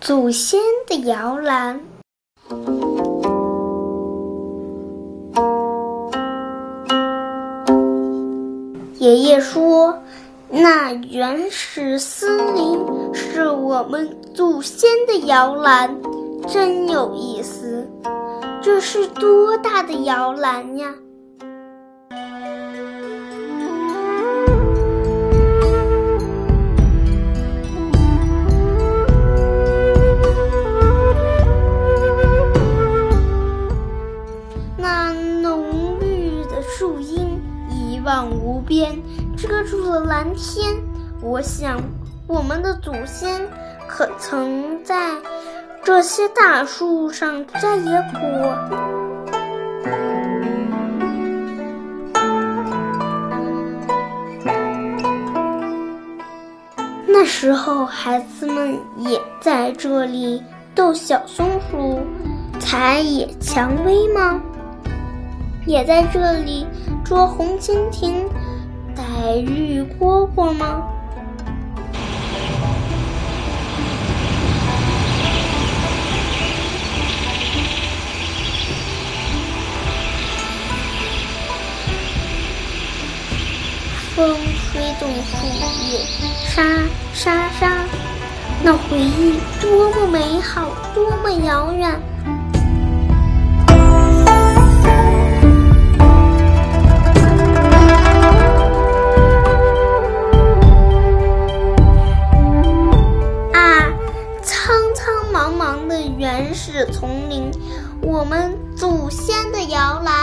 祖先的摇篮。爷爷说：“那原始森林是我们祖先的摇篮，真有意思。这是多大的摇篮呀！”树荫一望无边，遮住了蓝天。我想，我们的祖先可曾在这些大树上摘野果？那时候，孩子们也在这里逗小松鼠、采野蔷薇吗？也在这里捉红蜻蜓、逮绿蝈蝈吗？风吹动树叶，沙沙沙，那回忆多么美好，多么遥远。茫茫的原始丛林，我们祖先的摇篮。